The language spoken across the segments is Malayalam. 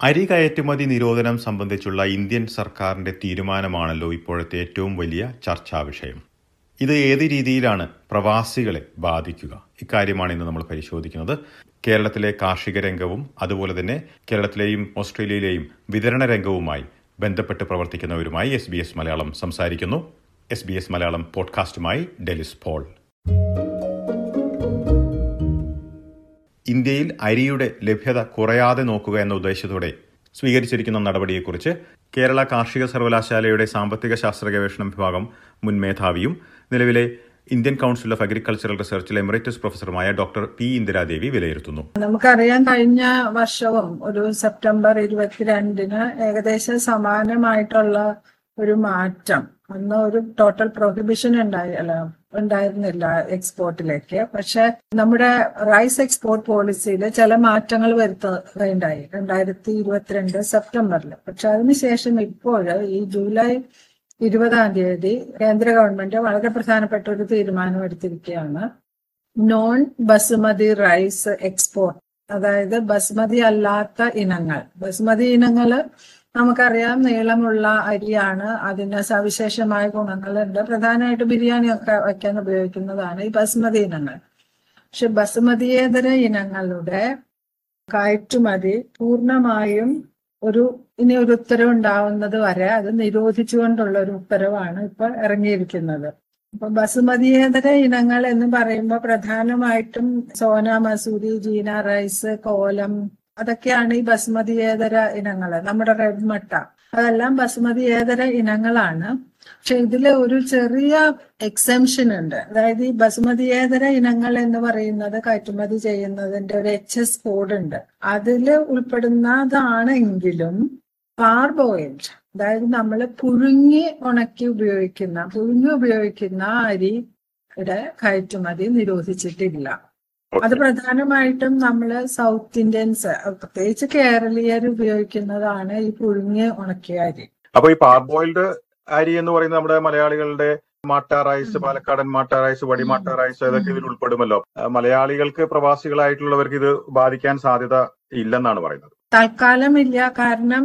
അരി കയറ്റുമതി നിരോധനം സംബന്ധിച്ചുള്ള ഇന്ത്യൻ സർക്കാരിന്റെ തീരുമാനമാണല്ലോ ഇപ്പോഴത്തെ ഏറ്റവും വലിയ ചർച്ചാ വിഷയം. ഇത് ഏത് രീതിയിലാണ് പ്രവാസികളെ ബാധിക്കുക? ഇക്കാര്യമാണ് ഇന്ന് നമ്മൾ പരിശോധിക്കുന്നത്. കേരളത്തിലെ കാർഷിക രംഗവും അതുപോലെ തന്നെ കേരളത്തിലെയും ഓസ്ട്രേലിയയിലെയും വിതരണ രംഗവുമായി ബന്ധപ്പെട്ട് പ്രവർത്തിക്കുന്നവരുമായി എസ് ബി എസ് മലയാളം സംസാരിക്കുന്നു. എസ് ബി എസ് മലയാളം പോഡ്കാസ്റ്റുമായി ഡെലിസ് പോൾ. ഇന്ത്യയിൽ അരിയുടെ ലഭ്യത കുറയാതെ നോക്കുക എന്ന ഉദ്ദേശത്തോടെ സ്വീകരിച്ചിരിക്കുന്ന നടപടിയെക്കുറിച്ച് കേരള കാർഷിക സർവകലാശാലയുടെ സാമ്പത്തിക ശാസ്ത്ര ഗവേഷണ വിഭാഗം മുൻ മേധാവിയും നിലവിലെ ഇന്ത്യൻ കൗൺസിൽ ഓഫ് അഗ്രികൾച്ചറൽ റിസർച്ചിലെ എമറിറ്റസ് പ്രൊഫസറുമായ ഡോക്ടർ പി ഇന്ദിരാദേവി വിലയിരുത്തുന്നു. നമുക്കറിയാം കഴിഞ്ഞ വർഷവും ഒരു സെപ്റ്റംബർ ഇരുപത്തിരണ്ടിന് ഏകദേശം സമാനമായിട്ടുള്ള ഒരു മാറ്റം. അന്ന് ഒരു ടോട്ടൽ പ്രൊഹിബിഷൻ ഉണ്ടായി. അല്ല ഉണ്ടായിരുന്നില്ല എക്സ്പോർട്ടിലേക്ക് പക്ഷെ നമ്മുടെ റൈസ് എക്സ്പോർട്ട് പോളിസിയിൽ ചില മാറ്റങ്ങൾ വരുത്തുകയുണ്ടായി രണ്ടായിരത്തി ഇരുപത്തിരണ്ട് സെപ്റ്റംബറിൽ പക്ഷെ അതിനുശേഷം ഇപ്പോൾ ഈ ജൂലൈ ഇരുപതാം തീയതി കേന്ദ്ര ഗവൺമെന്റ് വളരെ പ്രധാനപ്പെട്ട ഒരു തീരുമാനം എടുത്തിരിക്കുകയാണ്. നോൺ ബസുമതി റൈസ് എക്സ്പോർട്ട് അതായത് ബസുമതി അല്ലാത്ത ഇനങ്ങൾ. ബസുമതി ഇനങ്ങൾ നമുക്കറിയാം നീളമുള്ള അരിയാണ്. അതിന് സവിശേഷമായ ഗുണങ്ങളുണ്ട്. പ്രധാനമായിട്ട് ബിരിയാണി ഒക്കെ വയ്ക്കാൻ ഉപയോഗിക്കുന്നതാണ് ഈ ബസുമതി ഇനങ്ങൾ. പക്ഷെ ബസുമതിയേതര ഇനങ്ങളുടെ കയറ്റുമതി പൂർണമായും ഒരു ഇനി ഒരു ഉത്തരവ് ഉണ്ടാവുന്നത് വരെ അത് നിരോധിച്ചുകൊണ്ടുള്ള ഒരു ഉത്തരവാണ് ഇപ്പൊ ഇറങ്ങിയിരിക്കുന്നത്. അപ്പൊ ബസുമതിയേതര ഇനങ്ങൾ എന്ന് പറയുമ്പോൾ പ്രധാനമായിട്ടും സോന മസൂരി ജീന റൈസ് കോലം അതൊക്കെയാണ് ഈ ബസുമതിയേതര ഇനങ്ങൾ നമ്മുടെ റെഡ് മട്ട. അതെല്ലാം ബസുമതിയേതര ഇനങ്ങളാണ്. പക്ഷെ ഇതിൽ ഒരു ചെറിയ എക്സംഷൻ ഉണ്ട്. അതായത് ഈ ബസുമതിയേതര ഇനങ്ങൾ എന്ന് പറയുന്നത് കയറ്റുമതി ചെയ്യുന്നതിന്റെ ഒരു എച്ച് എസ് കോഡ് ഉണ്ട്. അതിൽ ഉൾപ്പെടുന്നതാണെങ്കിലും പാർബോയിൽഡ് അതായത് നമ്മൾ പുഴുങ്ങി ഉണക്കി ഉപയോഗിക്കുന്ന പുഴുങ്ങി ഉപയോഗിക്കുന്ന അരിയുടെ കയറ്റുമതി നിരോധിച്ചിട്ടില്ല. അത് പ്രധാനമായിട്ടും നമ്മൾ സൗത്ത് ഇന്ത്യൻസ് പ്രത്യേകിച്ച് കേരളീയർ ഉപയോഗിക്കുന്നതാണ് ഈ പുഴുങ്ങിയ ഉണക്കിയ അരി. അപ്പൊ ഈ പാർബോയിൽഡ് അരി എന്ന് പറയുന്നത് നമ്മുടെ മലയാളികളുടെ മാട്ട റൈസ് പാലക്കാടൻ മാട്ട റൈസ് വടിമാട്ട റൈസ് ഇതൊക്കെ ഇതിൽ ഉൾപ്പെടുമല്ലോ. മലയാളികൾക്ക് പ്രവാസികളായിട്ടുള്ളവർക്ക് ഇത് ബാധിക്കാൻ സാധ്യത ഇല്ലെന്നാണ് പറയുന്നത്. തൽക്കാലം ഇല്ല. കാരണം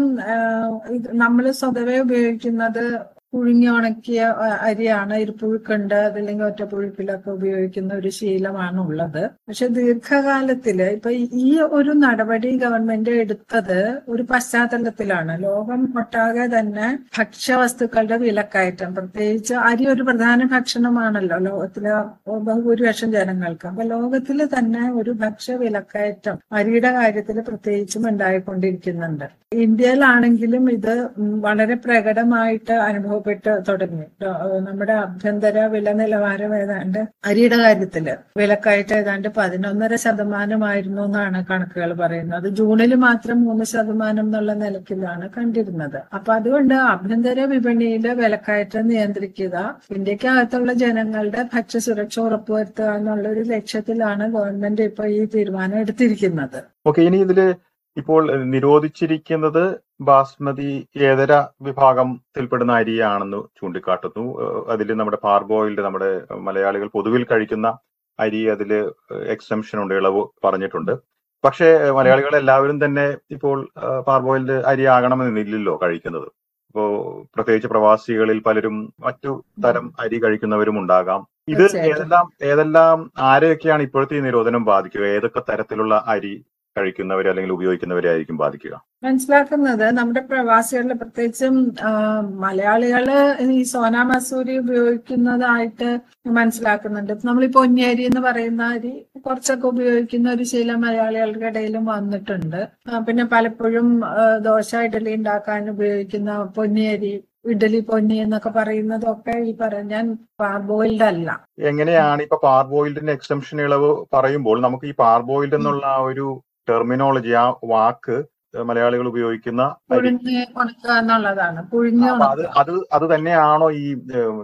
നമ്മൾ സ്വതവേ ഉപയോഗിക്കുന്നത് പുഴുങ്ങി ഉണക്കിയ അരിയാണ് ഇരുപ്പുഴുക്കുണ്ട് അതല്ലെങ്കിൽ ഒറ്റപ്പുഴുക്കിലൊക്കെ ഉപയോഗിക്കുന്ന ഒരു ശീലമാണ് ഉള്ളത്. പക്ഷെ ദീർഘകാലത്തിൽ ഇപ്പൊ ഈ ഒരു നടപടി ഗവൺമെന്റ് എടുത്തത് ഒരു പശ്ചാത്തലത്തിലാണ്. ലോകം ഒട്ടാകെ തന്നെ ഭക്ഷ്യവസ്തുക്കളുടെ വിലക്കയറ്റം. പ്രത്യേകിച്ച് അരി ഒരു പ്രധാന ഭക്ഷണമാണല്ലോ ലോകത്തിലെ ബഹുഭൂരിപക്ഷം ജനങ്ങൾക്ക്. അപ്പൊ ലോകത്തിൽ തന്നെ ഒരു ഭക്ഷ്യ വിലക്കയറ്റം അരിയുടെ കാര്യത്തിൽ പ്രത്യേകിച്ചും ഉണ്ടായിക്കൊണ്ടിരിക്കുന്നുണ്ട്. ഇന്ത്യയിലാണെങ്കിലും ഇത് വളരെ പ്രകടമായിട്ട് അനുഭവപ്പെട്ട് തുടങ്ങി. നമ്മുടെ ആഭ്യന്തര വില നിലവാരം ഏതാണ്ട് അരിയുടെ കാര്യത്തിൽ വിലക്കയറ്റം ഏതാണ്ട് പതിനൊന്നര ശതമാനമായിരുന്നു എന്നാണ് കണക്കുകൾ പറയുന്നത്. ജൂണിൽ മാത്രം മൂന്ന് ശതമാനം എന്നുള്ള നിലക്കിലാണ് കണ്ടിരുന്നത്. അപ്പൊ അതുകൊണ്ട് ആഭ്യന്തര വിപണിയിലെ വിലക്കയറ്റം നിയന്ത്രിക്കുക ഇന്ത്യക്കകത്തുള്ള ജനങ്ങളുടെ ഭക്ഷ്യസുരക്ഷ ഉറപ്പുവരുത്തുക എന്നുള്ള ഒരു ലക്ഷ്യത്തിലാണ് ഗവൺമെന്റ് ഇപ്പൊ ഈ തീരുമാനം എടുത്തിരിക്കുന്നത്. ഓക്കെ ഇനി ഇതിൽ ഇപ്പോൾ നിരോധിച്ചിരിക്കുന്നത് ബാസ്മതി ഏതര വിഭാഗത്തിൽപ്പെടുന്ന അരിയാണെന്ന് ചൂണ്ടിക്കാട്ടുന്നു. അതിൽ നമ്മുടെ പാർബോയിൽഡ് നമ്മുടെ മലയാളികൾ പൊതുവിൽ കഴിക്കുന്ന അരി അതിൽ എക്സംഷൻ ഉണ്ട് ഇളവ് പറഞ്ഞിട്ടുണ്ട്. പക്ഷേ മലയാളികൾ എല്ലാവരും തന്നെ ഇപ്പോൾ പാർബോയിൽഡ് അരി ആകണമെന്നില്ലല്ലോ കഴിക്കുന്നത്. ഇപ്പോ പ്രത്യേകിച്ച് പ്രവാസികളിൽ പലരും മറ്റു തരം അരി കഴിക്കുന്നവരും ഉണ്ടാകാം. ഇത് ഏതെല്ലാം ഏതെല്ലാം ആരെയൊക്കെയാണ് ഇപ്പോഴത്തെ ഈ നിരോധനം ബാധിക്കുക? ഏതൊക്കെ തരത്തിലുള്ള അരി കഴിക്കുന്നവരെ അല്ലെങ്കിൽ ഉപയോഗിക്കുന്നവരെ ആയിരിക്കും ബാധിക്കുക. മനസ്സിലാക്കുന്നത്. നമ്മുടെ പ്രവാസികളിൽ പ്രത്യേകിച്ചും മലയാളികൾ ഈ സോന മസൂരി ഉപയോഗിക്കുന്നതായിട്ട് മനസ്സിലാക്കുന്നുണ്ട്. നമ്മൾ ഈ പൊന്നിയരി എന്ന് പറയുന്ന അരി കുറച്ചൊക്കെ ഉപയോഗിക്കുന്ന ഒരു ശീലം മലയാളികളുടെ ഇടയിലും വന്നിട്ടുണ്ട്. പിന്നെ പലപ്പോഴും ദോശ ഇഡലി ഉണ്ടാക്കാൻ ഉപയോഗിക്കുന്ന പൊന്നിയരി ഇഡലി പൊന്നി എന്നൊക്കെ പറയുന്നതൊക്കെ ഈ പറഞ്ഞ പാർബോയിൽഡ് അല്ല. എങ്ങനെയാണ് ഇപ്പൊ പാർബോയിൽഡിന്റെ എക്സംഷൻ ഇളവ് പറയുമ്പോൾ നമുക്ക് ഈ പാർബോയിൽഡ് എന്നുള്ള ആ ഒരു ടെർമിനോളജി ആ വാക്ക് മലയാളികൾ ഉപയോഗിക്കുന്ന അത് അത് അത് തന്നെയാണോ ഈ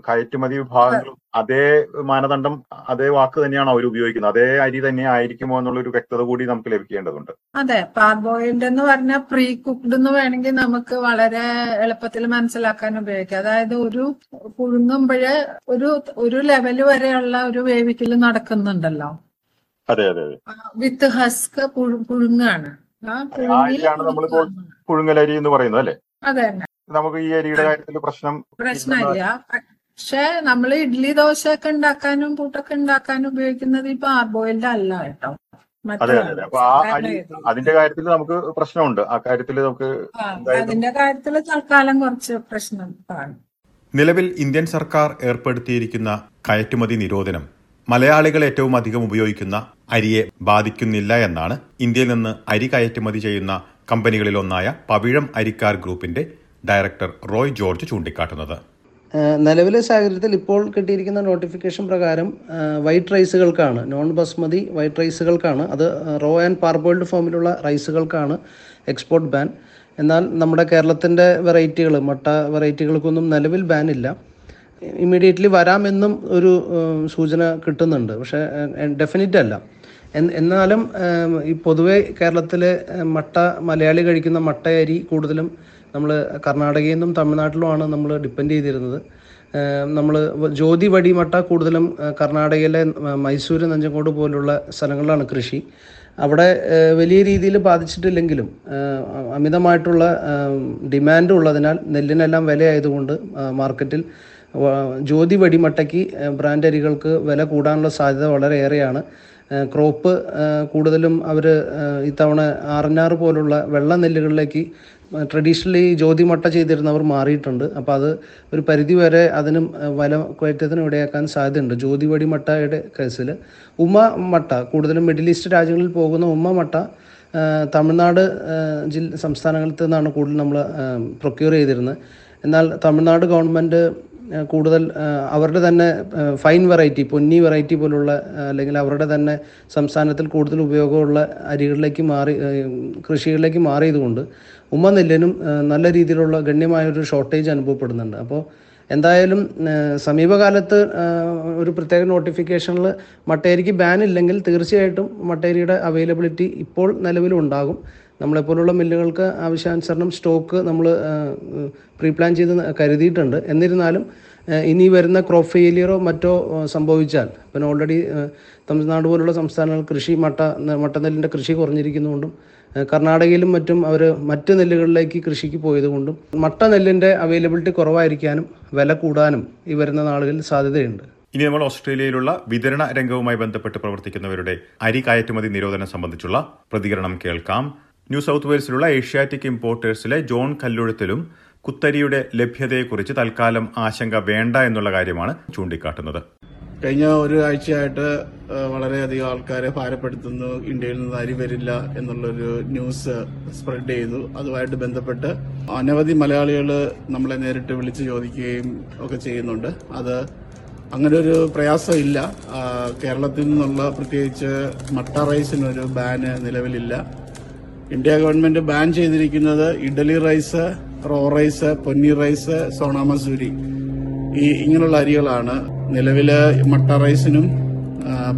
കയറ്റുമതി വിഭാഗങ്ങളും അതേ മാനദണ്ഡം അതേ വാക്ക് തന്നെയാണോ അവർ ഉപയോഗിക്കുന്നത്? അതേ അരി തന്നെ ആയിരിക്കുമോ എന്നുള്ള ഒരു വ്യക്തത കൂടി നമുക്ക് ലഭിക്കേണ്ടതുണ്ട്. അതെ പാർബോയിൽഡ് എന്ന് പറഞ്ഞാൽ പ്രീ കുക്ക്ഡ് എന്ന് വേണമെങ്കിൽ നമുക്ക് വളരെ എളുപ്പത്തിൽ മനസ്സിലാക്കാൻ ഉപയോഗിക്കാം. അതായത് ഒരു പുഴുങ്ങുമ്പോഴേ ഒരു ഒരു ലെവൽ വരെയുള്ള ഒരു വേവിക്കൽ നടക്കുന്നുണ്ടല്ലോ. അതെ അതെ അതെ. വിത്ത് ഹസ്ക് പുഴുങ്ങാണ്. അരിയാണ് നമ്മളിപ്പോൾ പുഴുങ്ങലരി എന്ന് പറയുന്നത് അല്ലേ? അതെ നമുക്ക് ഈ അരിയുടെ കാര്യത്തിൽ പ്രശ്നം പ്രശ്നമില്ല. പക്ഷെ നമ്മൾ ഇഡ്ലി ദോശ ഒക്കെ ഉണ്ടാക്കാനും പുട്ടൊക്കെ ഉണ്ടാക്കാനും ഉപയോഗിക്കുന്നത് ഈ പാർബോയിൽഡ് അല്ല കേട്ടോ. അതെ അതെ അതെ. അപ്പൊ ആ അരി അതിന്റെ കാര്യത്തിൽ നമുക്ക് പ്രശ്നമുണ്ട്. ആ കാര്യത്തിൽ നമുക്ക് അതിന്റെ കാര്യത്തിൽ തൽക്കാലം കുറച്ച് പ്രശ്നം കാണും. നിലവിൽ ഇന്ത്യൻ സർക്കാർ ഏർപ്പെടുത്തിയിരിക്കുന്ന കയറ്റുമതി നിരോധനം മലയാളികൾ ഏറ്റവും അധികം ഉപയോഗിക്കുന്ന അരിയെ ബാധിക്കുന്നില്ല എന്നാണ് ഇന്ത്യയിൽ നിന്ന് അരി കയറ്റുമതി ചെയ്യുന്ന കമ്പനികളിലൊന്നായ പവിഴം അരിക്കാർ ഗ്രൂപ്പിന്റെ ഡയറക്ടർ റോയ് ജോർജ് ചൂണ്ടിക്കാട്ടുന്നത്. നിലവിലെ സാഹചര്യത്തിൽ ഇപ്പോൾ കിട്ടിയിരിക്കുന്ന നോട്ടിഫിക്കേഷൻ പ്രകാരം വൈറ്റ് റൈസുകൾക്കാണ് നോൺ ബസ്മതി വൈറ്റ് റൈസുകൾക്കാണ് അത് റോ ആൻഡ് പാർബോയിൽഡ് ഫോമിലുള്ള റൈസുകൾക്കാണ് എക്സ്പോർട്ട് ബാൻ. എന്നാൽ നമ്മുടെ കേരളത്തിന്റെ വെറൈറ്റികൾ മട്ട വെറൈറ്റികൾക്കൊന്നും നിലവിൽ ബാൻ ഇല്ല. ഇമ്മീഡിയറ്റ്ലി വരാമെന്നും ഒരു സൂചന കിട്ടുന്നുണ്ട്. പക്ഷേ ഡെഫിനറ്റ് അല്ല. എന്നാലും ഈ പൊതുവെ കേരളത്തിലെ മട്ട മലയാളി കഴിക്കുന്ന മട്ടയരി കൂടുതലും നമ്മൾ കർണാടകയിൽ നിന്നും തമിഴ്നാട്ടിലുമാണ് നമ്മൾ ഡിപ്പെൻഡ് ചെയ്തിരുന്നത്. നമ്മൾ ജ്യോതി വടി മട്ട കൂടുതലും കർണാടകയിലെ മൈസൂർ നഞ്ചങ്കോട് പോലുള്ള സ്ഥലങ്ങളിലാണ് കൃഷി. അവിടെ വലിയ രീതിയിൽ ബാധിച്ചിട്ടില്ലെങ്കിലും അമിതമായിട്ടുള്ള ഡിമാൻഡ് ഉള്ളതിനാൽ നെല്ലിനെല്ലാം വിലയായതുകൊണ്ട് മാർക്കറ്റിൽ ജ്യോതി വെടിമട്ടയ്ക്ക് ബ്രാൻഡ് അരികൾക്ക് വില കൂടാനുള്ള സാധ്യത വളരെയേറെയാണ്. ക്രോപ്പ് കൂടുതലും അവർ ഇത്തവണ ആറന്നാറ് പോലുള്ള വെള്ള നെല്ലുകളിലേക്ക് ട്രഡീഷണലി ജ്യോതി മട്ട ചെയ്തിരുന്നവർ മാറിയിട്ടുണ്ട്. അപ്പോൾ അത് ഒരു പരിധി വരെ അതിനും വില കയറ്റത്തിനും ഇടയാക്കാൻ സാധ്യതയുണ്ട് ജ്യോതി വടി മട്ടയുടെ കേസിൽ ഉമ്മ മട്ട കൂടുതലും മിഡിൽ ഈസ്റ്റ് രാജ്യങ്ങളിൽ പോകുന്ന ഉമ്മ മട്ട തമിഴ്നാട് ജില്ല സംസ്ഥാനങ്ങളിൽ നിന്നാണ് കൂടുതൽ നമ്മൾ പ്രൊക്യൂർ ചെയ്തിരുന്നത്. എന്നാൽ തമിഴ്നാട് ഗവൺമെന്റ് കൂടുതൽ അവരുടെ തന്നെ ഫൈൻ വെറൈറ്റി പൊന്നി വെറൈറ്റി പോലുള്ള അല്ലെങ്കിൽ അവരുടെ തന്നെ സംസ്ഥാനത്തിൽ കൂടുതൽ ഉപയോഗമുള്ള അരികളിലേക്ക് മാറി കൃഷികളിലേക്ക് മാറിയതുകൊണ്ട് ഉമ്മ നെല്ലിനും നല്ല രീതിയിലുള്ള ഗണ്യമായൊരു ഷോർട്ടേജ് അനുഭവപ്പെടുന്നുണ്ട്. അപ്പോൾ എന്തായാലും സമീപകാലത്ത് ഒരു പ്രത്യേക നോട്ടിഫിക്കേഷനിൽ മട്ടേരിക്ക് ബാൻ ഇല്ലെങ്കിൽ തീർച്ചയായിട്ടും മട്ടേരിയുടെ അവൈലബിലിറ്റി ഇപ്പോൾ നിലവിലുണ്ടാകും. നമ്മളെപ്പോലുള്ള മില്ലുകൾക്ക് ആവശ്യാനുസരണം സ്റ്റോക്ക് നമ്മൾ പ്രീ പ്ലാൻ ചെയ്ത് കരുതിയിട്ടുണ്ട്. എന്നിരുന്നാലും ഇനി വരുന്ന ക്രോപ്പ് ഫെയിലിയറോ മറ്റോ സംഭവിച്ചാൽ പിന്നെ ഓൾറെഡി തമിഴ്നാട് പോലുള്ള സംസ്ഥാനങ്ങൾ കൃഷി മട്ട മട്ടനെല്ലിന്റെ കൃഷി കുറഞ്ഞിരിക്കുന്നതുകൊണ്ടും കർണാടകയിലും മറ്റും അവർ മറ്റ് നെല്ലുകളിലേക്ക് കൃഷിക്ക് പോയതുകൊണ്ടും മട്ട നെല്ലിന്റെ അവൈലബിലിറ്റി കുറവായിരിക്കാനും വില കൂടാനും ഈ വരുന്ന നാളുകളിൽ സാധ്യതയുണ്ട്. ഇനി നമ്മൾ ഓസ്ട്രേലിയയിലുള്ള വിതരണ രംഗവുമായി ബന്ധപ്പെട്ട് പ്രവർത്തിക്കുന്നവരുടെ അരി കയറ്റുമതി നിരോധനം സംബന്ധിച്ചുള്ള പ്രതികരണം കേൾക്കാം. ന്യൂ സൗത്ത് വെയിൽസിലുള്ള ഏഷ്യാറ്റിക് ഇമ്പോർട്ടേഴ്സിലെ ജോൺ കല്ലുഴത്തിലും കുത്തരിയുടെ ലഭ്യതയെക്കുറിച്ച് തൽക്കാലം ആശങ്ക വേണ്ട എന്നുള്ള കാര്യമാണ് ചൂണ്ടിക്കാട്ടുന്നത്. കഴിഞ്ഞ ഒരു ആഴ്ചയായിട്ട് വളരെയധികം ആൾക്കാരെ ഭാരപ്പെടുത്തുന്നു ഇന്ത്യയിൽ നിന്ന് അരി വരില്ല എന്നുള്ളൊരു ന്യൂസ് സ്പ്രെഡ് ചെയ്തു. അതുമായിട്ട് ബന്ധപ്പെട്ട് അനവധി മലയാളികൾ നമ്മളെ നേരിട്ട് വിളിച്ച് ചോദിക്കുകയും ഒക്കെ ചെയ്യുന്നുണ്ട്. അത് അങ്ങനെ ഒരു പ്രയാസമില്ല കേരളത്തിൽ നിന്നുള്ള പ്രത്യേകിച്ച് മട്ട റൈസിനൊരു ബാന് നിലവിലില്ല. ഇന്ത്യ ഗവൺമെന്റ് ബാൻ ചെയ്തിരിക്കുന്നത് idli rice raw rice ponni rice Sona Masoori ഈ ഇങ്ങനെയുള്ള അരികളാണ് നിലവിൽ മട്ട റൈസിനും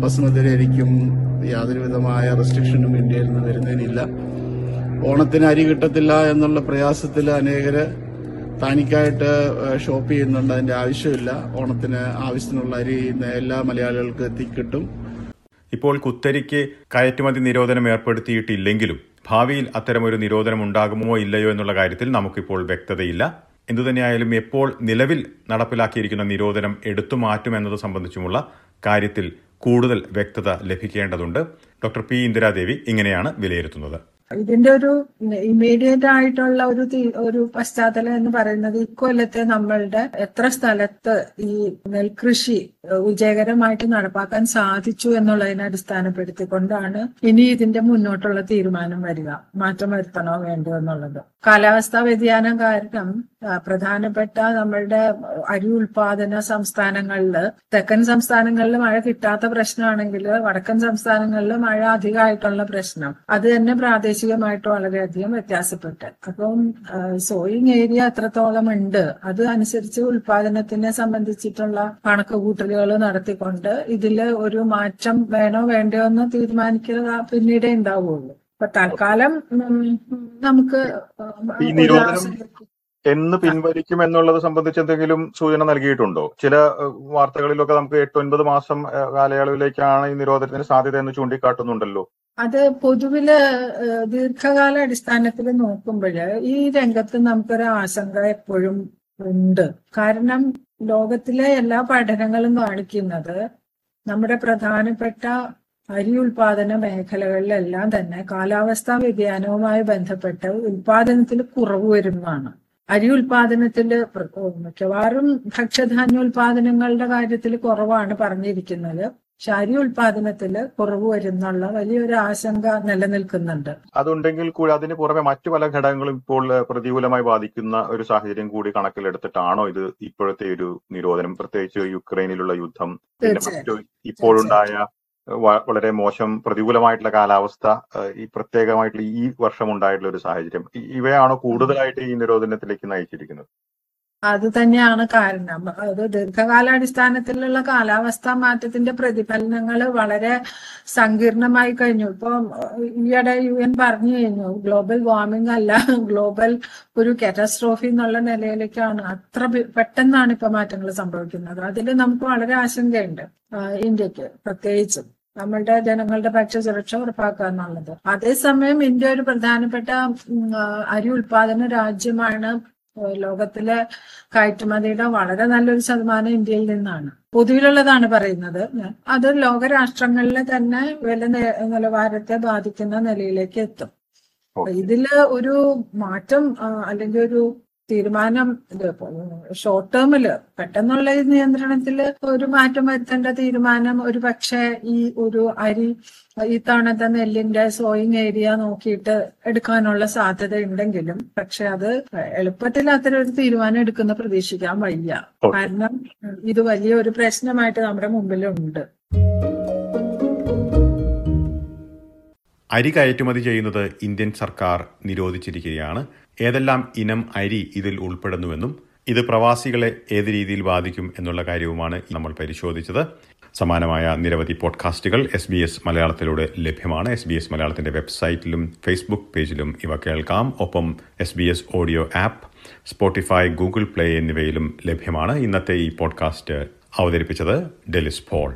ബസ്മതി അരിക്കും യാതൊരു വിധമായ റെസ്ട്രിക്ഷനും ഇന്ത്യയിൽ നിന്ന് വരുന്നതിനില്ല. ഓണത്തിന് അരി കിട്ടത്തില്ല എന്നുള്ള പ്രയാസത്തിൽ അനേകര് താനിക്കായിട്ട് ഷോപ്പ് ചെയ്യുന്നുണ്ട്. അതിന്റെ ആവശ്യമില്ല. ഓണത്തിന് ആവശ്യത്തിനുള്ള അരി എല്ലാ മലയാളികൾക്ക് എത്തിക്കിട്ടും. ഇപ്പോൾ കുത്തരിക്ക് കയറ്റുമതി നിരോധനം ഏർപ്പെടുത്തിയിട്ടില്ലെങ്കിലും ഭാവിയിൽ അത്തരമൊരു നിരോധനം ഉണ്ടാകുമോ ഇല്ലയോ എന്നുള്ള കാര്യത്തിൽ നമുക്കിപ്പോൾ വ്യക്തതയില്ല. എന്തുതന്നെയായാലും എപ്പോൾ നിലവിൽ നടപ്പിലാക്കിയിരിക്കുന്ന നിരോധനം എടുത്തു മാറ്റുമെന്നത് സംബന്ധിച്ചുമുള്ള കാര്യത്തിൽ കൂടുതൽ വ്യക്തത ലഭിക്കേണ്ടതുണ്ട്. ഡോക്ടർ പി ഇന്ദിരാദേവി ഇങ്ങനെയാണ് വിലയിരുത്തുന്നത്. ഇതിന്റെ ഒരു ഇമ്മീഡിയറ്റ് ആയിട്ടുള്ള ഒരു ഒരു പശ്ചാത്തലം എന്ന് പറയുന്നത് ഇക്കൊല്ലത്തെ നമ്മളുടെ എത്ര സ്ഥലത്ത് ഈ നെൽകൃഷി വിജയകരമായിട്ട് നടപ്പാക്കാൻ സാധിച്ചു എന്നുള്ളതിനെ അടിസ്ഥാനപ്പെടുത്തിക്കൊണ്ടാണ് ഇനി ഇതിന്റെ മുന്നോട്ടുള്ള തീരുമാനം വരിക. മാറ്റം വരുത്തണോ വേണ്ടോ എന്നുള്ളത്. കാലാവസ്ഥാ വ്യതിയാനം കാരണം പ്രധാനപ്പെട്ട നമ്മളുടെ അരി ഉൽപാദന സംസ്ഥാനങ്ങളിൽ തെക്കൻ സംസ്ഥാനങ്ങളിൽ മഴ കിട്ടാത്ത പ്രശ്നമാണെങ്കിൽ വടക്കൻ സംസ്ഥാനങ്ങളിൽ മഴ അധികമായിട്ടുള്ള പ്രശ്നം. അത് തന്നെ പ്രാദേശികമായിട്ട് വളരെയധികം വ്യത്യാസപ്പെട്ട്. അപ്പം സോയിങ് ഏരിയ എത്രത്തോളം ഉണ്ട്. അത് അനുസരിച്ച് ഉൽപാദനത്തിനെ സംബന്ധിച്ചിട്ടുള്ള കണക്കുകൂട്ടലുകൾ നടത്തിക്കൊണ്ട് ഇതിൽ ഒരു മാറ്റം വേണോ വേണ്ടയോ എന്ന് തീരുമാനിക്കുക പിന്നീടേ ഉണ്ടാവുള്ളൂ. അപ്പൊ തൽക്കാലം നമുക്ക് എന്ന് പിൻവലിക്കും എന്നുള്ളത് സംബന്ധിച്ച് എന്തെങ്കിലും സൂചന നൽകിയിട്ടുണ്ടോ? ചില വാർത്തകളിലൊക്കെ നമുക്ക് എട്ട് ഒൻപത് മാസം കാലയളവിലേക്കാണ് ഈ നിരോധനത്തിന് സാധ്യത എന്ന് ചൂണ്ടിക്കാട്ടുന്നുണ്ടല്ലോ. അത് പൊതുവിൽ ദീർഘകാല അടിസ്ഥാനത്തിൽ നോക്കുമ്പോൾ ഈ രംഗത്ത് നമുക്കൊരു ആശങ്ക എപ്പോഴും ഉണ്ട്. കാരണം ലോകത്തിലെ എല്ലാ പഠനങ്ങളും കാണിക്കുന്നത് നമ്മുടെ പ്രധാനപ്പെട്ട അരി ഉൽപാദന മേഖലകളിലെല്ലാം തന്നെ കാലാവസ്ഥാ വ്യതിയാനവുമായി ബന്ധപ്പെട്ട് ഉൽപാദനത്തിൽ കുറവ് വരുന്നതാണ്. അരി ഉൽപാദനത്തിൽ മിക്കവാറും ഭക്ഷ്യധാന്യ ഉൽപാദനങ്ങളുടെ കാര്യത്തിൽ കുറവാണ് പറഞ്ഞിരിക്കുന്നത്. അരി ഉൽപാദനത്തിൽ കുറവ് വരുന്നുള്ള വലിയൊരു ആശങ്ക നിലനിൽക്കുന്നുണ്ട്. അതുണ്ടെങ്കിൽ കൂടി അതിന് പുറമെ മറ്റു പല ഘടകങ്ങളും ഇപ്പോൾ പ്രതികൂലമായി ബാധിക്കുന്ന ഒരു സാഹചര്യം കൂടി കണക്കിലെടുത്തിട്ടാണോ ഇത് ഇപ്പോഴത്തെ ഒരു നിരോധനം? പ്രത്യേകിച്ച് യുക്രൈനിലുള്ള യുദ്ധം ഇപ്പോഴുണ്ടായ വളരെ മോശം പ്രതികൂലമായിട്ടുള്ള കാലാവസ്ഥ ഈ പ്രത്യേകമായിട്ടുള്ള ഈ വർഷം ഉണ്ടായിട്ടുള്ള ഒരു സാഹചര്യം ഇവയാണോ കൂടുതലായിട്ട് ഈ നിരോധനത്തിലേക്ക് നയിച്ചിരിക്കുന്നത്? അത് തന്നെയാണ് കാരണം. അത് ദീർഘകാലാടിസ്ഥാനത്തിലുള്ള കാലാവസ്ഥാ മാറ്റത്തിന്റെ പ്രതിഫലനങ്ങൾ വളരെ സങ്കീർണമായി കഴിഞ്ഞു. ഇപ്പൊ ഈയിടെ യു എൻ പറഞ്ഞു കഴിഞ്ഞു ഗ്ലോബൽ വാർമിംഗ് അല്ല ഗ്ലോബൽ ഒരു കാറ്റസ്ട്രോഫി എന്നുള്ള നിലയിലേക്കാണ്. അത്ര പെട്ടെന്നാണ് ഇപ്പൊ മാറ്റങ്ങൾ സംഭവിക്കുന്നത്. അതിൽ നമുക്ക് വളരെ ആശങ്കയുണ്ട് ഇന്ത്യയ്ക്ക് പ്രത്യേകിച്ചും. നമ്മളുടെ ജനങ്ങളുടെ ഭക്ഷ്യസുരക്ഷ ഉറപ്പാക്കുക എന്നുള്ളത്. അതേസമയം ഇന്ത്യ ഒരു പ്രധാനപ്പെട്ട അരി ഉൽപാദന രാജ്യമാണ്. ലോകത്തിലെ കയറ്റുമതിയുടെ വളരെ നല്ലൊരു ശതമാനം ഇന്ത്യയിൽ നിന്നാണ്. പൊതുവിലുള്ളതാണ് പറയുന്നത്. അത് ലോകരാഷ്ട്രങ്ങളിൽ തന്നെ വില നിലവാരത്തെ ബാധിക്കുന്ന നിലയിലേക്ക് എത്തും. ഇതിൽ ഒരു മാറ്റം അല്ലെങ്കിൽ ഒരു തീരുമാനം ഷോർട്ട് ടേമിൽ പെട്ടെന്നുള്ള ഈ നിയന്ത്രണത്തിൽ ഒരു മാറ്റം വരുത്തേണ്ട തീരുമാനം ഒരു പക്ഷേ ഈ ഒരു അരി ഈ തവണത്തെ നെല്ലിന്റെ സോയിങ് ഏരിയ നോക്കിയിട്ട് എടുക്കാനുള്ള സാധ്യത ഉണ്ടെങ്കിലും പക്ഷെ അത് എളുപ്പത്തിൽ അത്തരം ഒരു തീരുമാനം എടുക്കുന്ന പ്രതീക്ഷിക്കാൻ വയ്യ. കാരണം ഇത് വലിയ ഒരു പ്രശ്നമായിട്ട് നമ്മുടെ മുമ്പിലുണ്ട്. അരി കയറ്റുമതി ചെയ്യുന്നത് ഇന്ത്യൻ സർക്കാർ നിരോധിച്ചിരിക്കുകയാണ്. ഏതെല്ലാം ഇനം അരി ഇതിൽ ഉൾപ്പെടുന്നുവെന്നും ഇത് പ്രവാസികളെ ഏത് രീതിയിൽ ബാധിക്കും എന്നുള്ള കാര്യവുമാണ് നമ്മൾ പരിശോധിച്ചത്. സമാനമായ നിരവധി പോഡ്കാസ്റ്റുകൾ എസ് ബി എസ് മലയാളത്തിലൂടെ ലഭ്യമാണ്. എസ് ബി എസ് മലയാളത്തിന്റെ വെബ്സൈറ്റിലും ഫേസ്ബുക്ക് പേജിലും ഇവ കേൾക്കാം. ഒപ്പം S B S audio app Spotify Google Play എന്നിവയിലും ലഭ്യമാണ് ഇന്നത്തെ ഈ പോഡ്കാസ്റ്റ് അവതരിപ്പിച്ചത് ഡെലിസ് പോൾ.